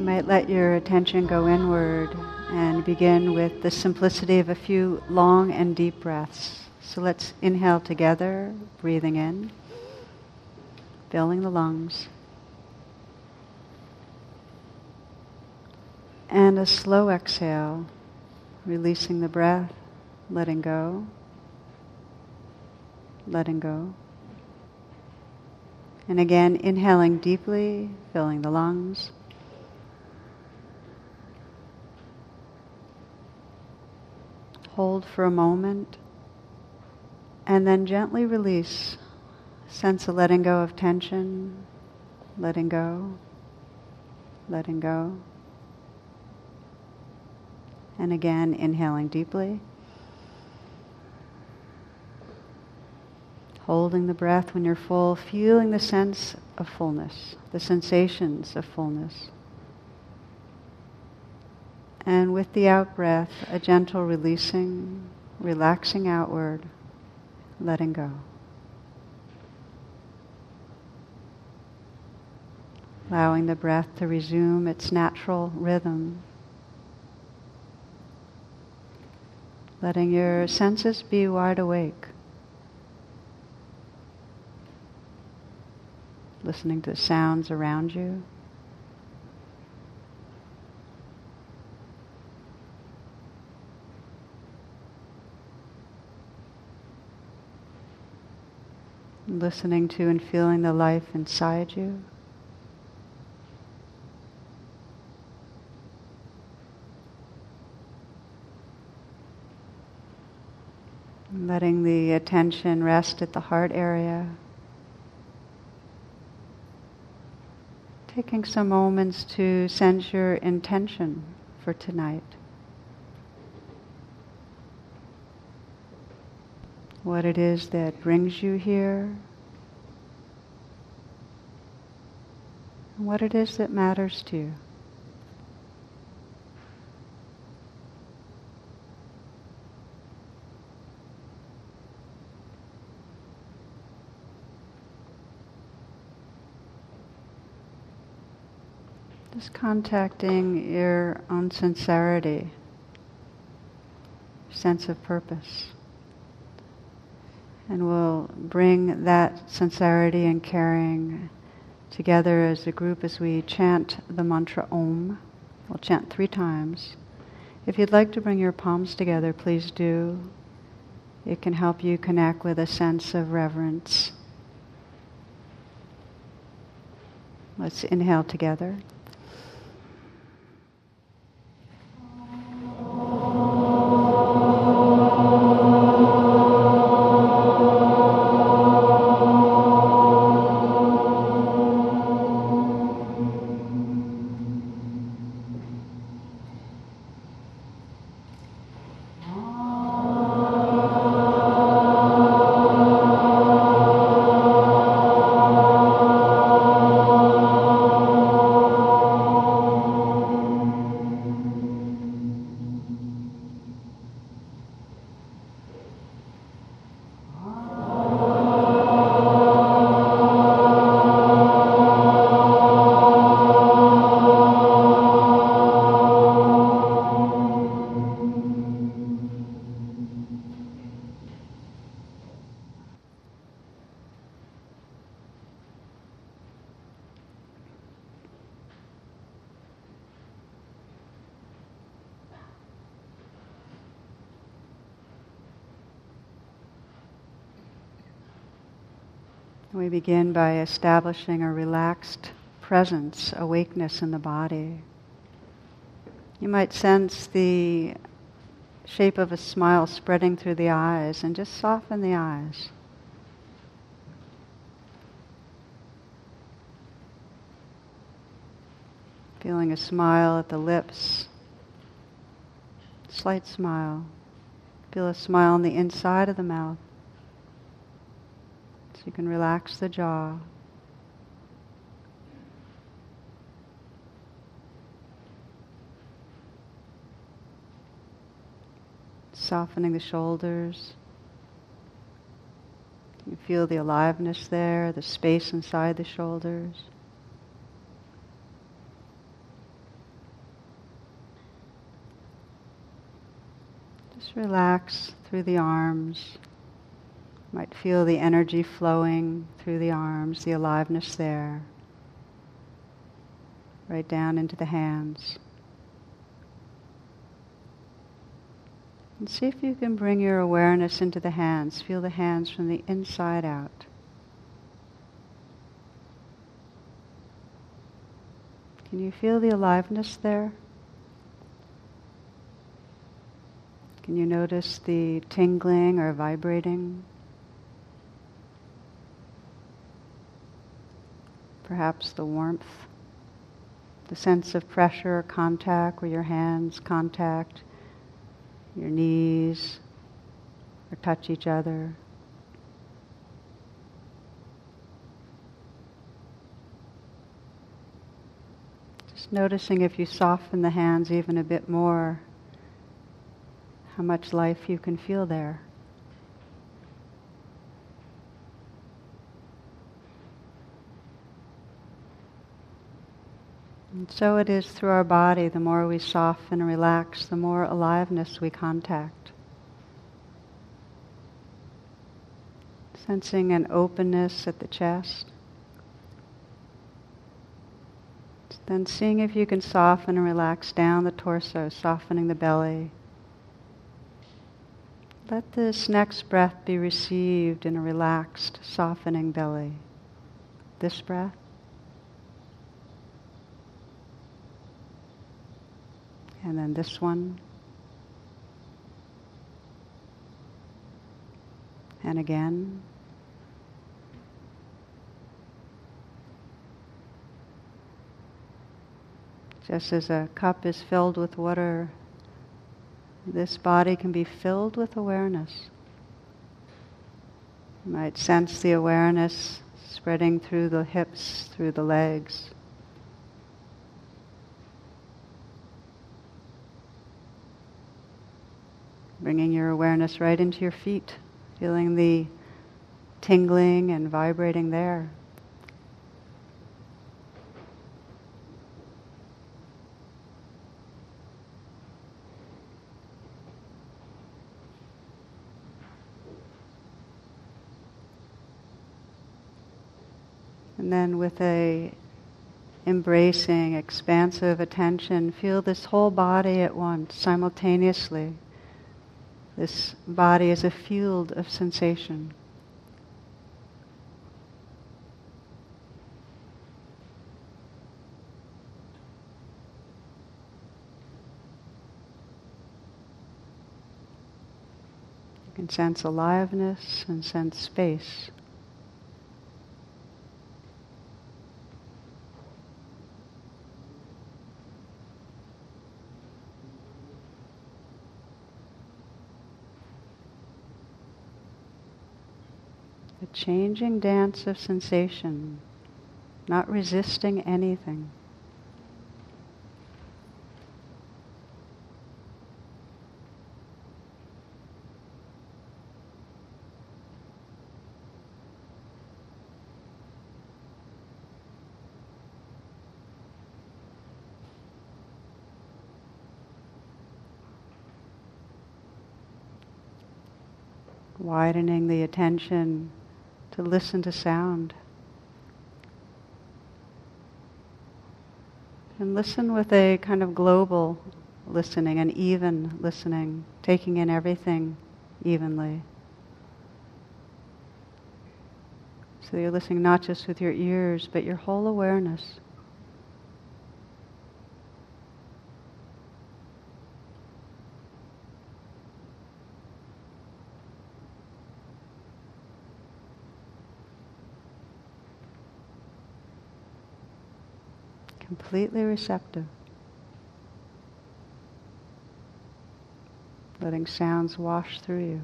You might let your attention go inward and begin with the simplicity of a few long and deep breaths. So let's inhale together, breathing in, filling the lungs. And a slow exhale, releasing the breath, letting go, letting go. And again, inhaling deeply, filling the lungs. Hold for a moment and then gently release. Sense a letting go of tension, letting go, letting go. And again, inhaling deeply. Holding the breath when you're full, feeling the sense of fullness, the sensations of fullness. And with the out breath, a gentle releasing, relaxing outward, letting go. Allowing the breath to resume its natural rhythm. Letting your senses be wide awake. Listening to the sounds around you. Listening to and feeling the life inside you. Letting the attention rest at the heart area. Taking some moments to sense your intention for tonight. what it is that brings you here, and what it is that matters to you. Just contacting your own sincerity, sense of purpose. And we'll bring that sincerity and caring together as a group as we chant the mantra Om. We'll chant three times. If you'd like to bring your palms together, please do. It can help you connect with a sense of reverence. Let's inhale together. We begin by establishing a relaxed presence, awakeness in the body. You might sense the shape of a smile spreading through the eyes and just soften the eyes. Feeling a smile at the lips, slight smile. Feel a smile on the inside of the mouth. So you can relax the jaw. Softening the shoulders. You feel the aliveness there, the space inside the shoulders. Just relax through the arms, might feel the energy flowing through the arms, the aliveness there. Right down into the hands. And see if you can bring your awareness into the hands. Feel the hands from the inside out. Can you feel the aliveness there? Can you notice the tingling or vibrating? Perhaps the warmth, the sense of pressure contact where your hands contact your knees or touch each other. Just noticing if you soften the hands even a bit more, how much life you can feel there. And so it is through our body, the more we soften and relax, the more aliveness we contact. Sensing an openness at the chest. Then seeing if you can soften and relax down the torso, softening the belly. Let this next breath be received in a relaxed, softening belly. This breath. And then this one. And again. Just as a cup is filled with water, this body can be filled with awareness. You might sense the awareness spreading through the hips, through the legs. Bringing your awareness right into your feet, feeling the tingling and vibrating there. And then with a embracing, expansive attention, feel this whole body at once, simultaneously. This body is a field of sensation. You can sense aliveness and sense space. Changing dance of sensation, not resisting anything. widening the attention to listen to sound. And listen with a kind of global listening, an even listening, taking in everything evenly. So you're listening not just with your ears, but your whole awareness. Completely receptive. Letting sounds wash through you.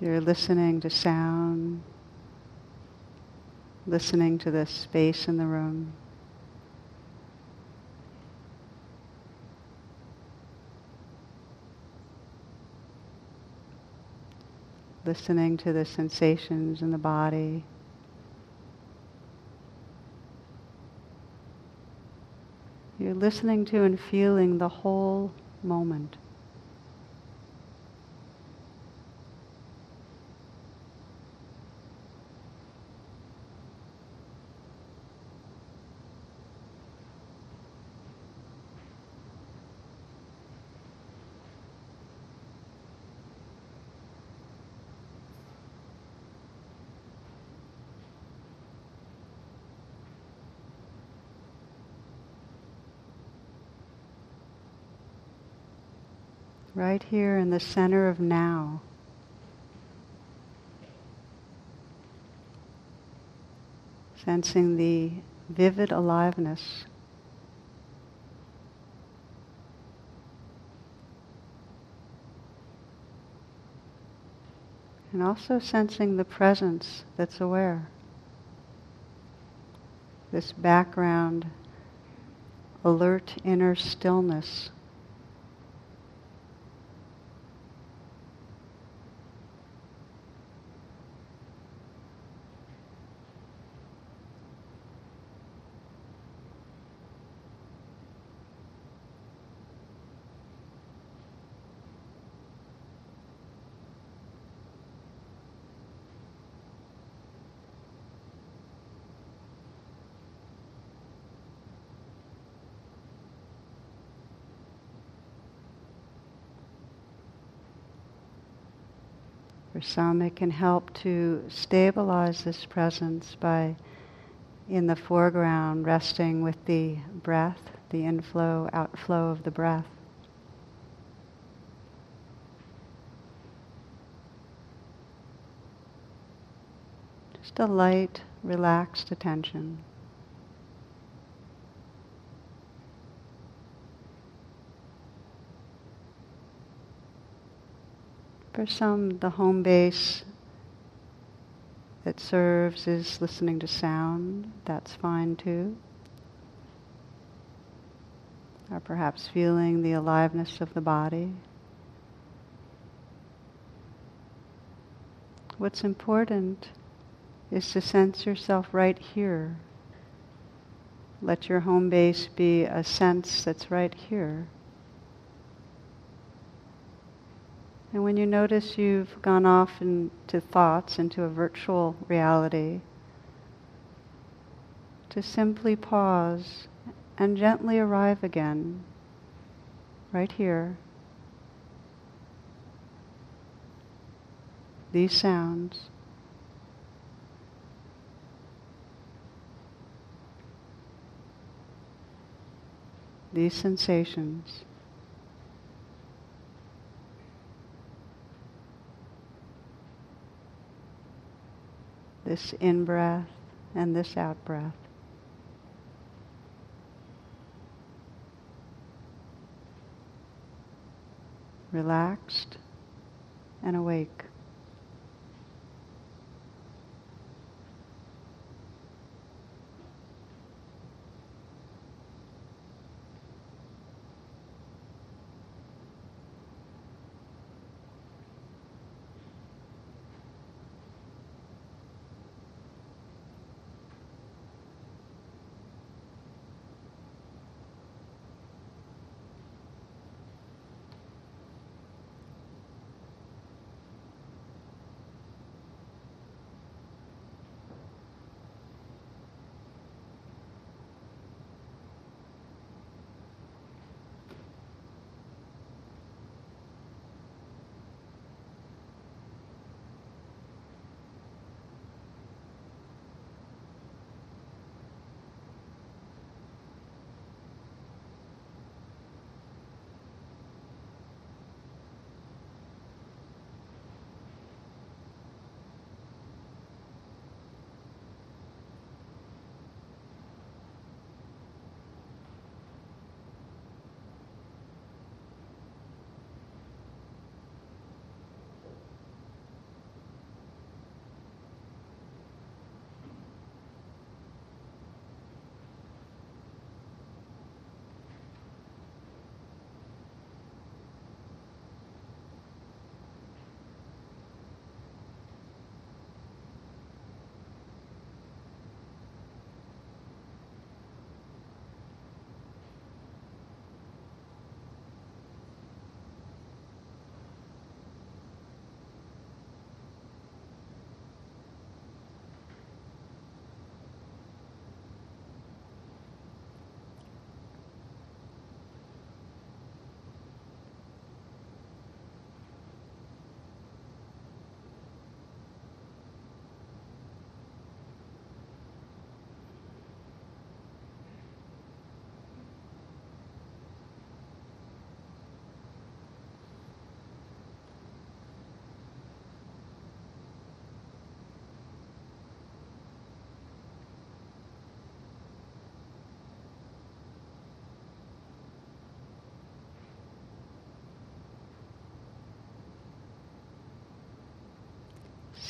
You're listening to sound, listening to the space in the room. Listening to the sensations in the body. You're listening to and feeling the whole moment. Right here in the center of now. Sensing the vivid aliveness. And also sensing the presence that's aware. This background, alert inner stillness. Some, it can help to stabilize this presence by, in the foreground, resting with the breath, the inflow, outflow of the breath. Just a light, relaxed attention. For some, the home base that serves is listening to sound. That's fine too. Or perhaps feeling the aliveness of the body. What's important is to sense yourself right here. Let your home base be a sense that's right here. And when you notice you've gone off into thoughts, into a virtual reality, to simply pause and gently arrive again, right here. These sounds. These sensations. This in breath and this out breath. Relaxed and awake.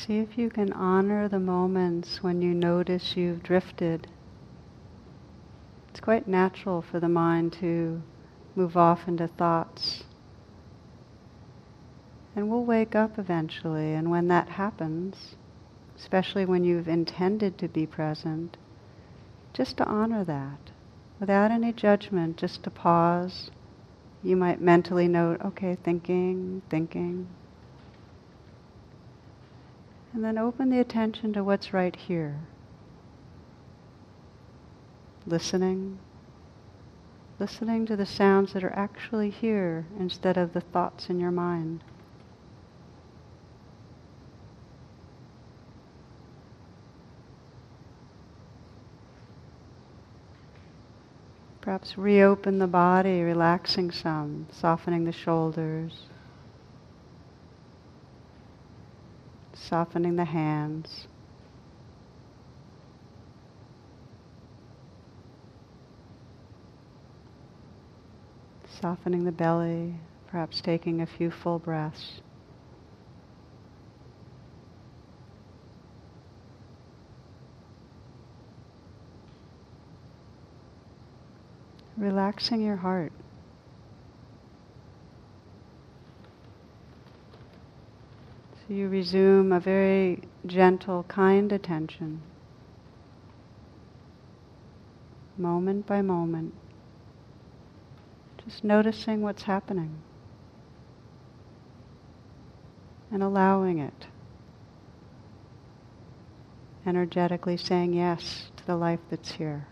See if you can honor the moments when you notice you've drifted. It's quite natural for the mind to move off into thoughts. And we'll wake up eventually, and when that happens, especially when you've intended to be present, just to honor that without any judgment, just to pause. You might mentally note, okay, thinking, thinking, and then open the attention to what's right here. Listening. Listening to the sounds that are actually here instead of the thoughts in your mind. Perhaps reopen the body, relaxing some, softening the shoulders. Softening the hands. Softening the belly, perhaps taking a few full breaths. Relaxing your heart. So you resume a very gentle, kind attention, moment by moment, just noticing what's happening. And allowing it, energetically saying yes to the life that's here.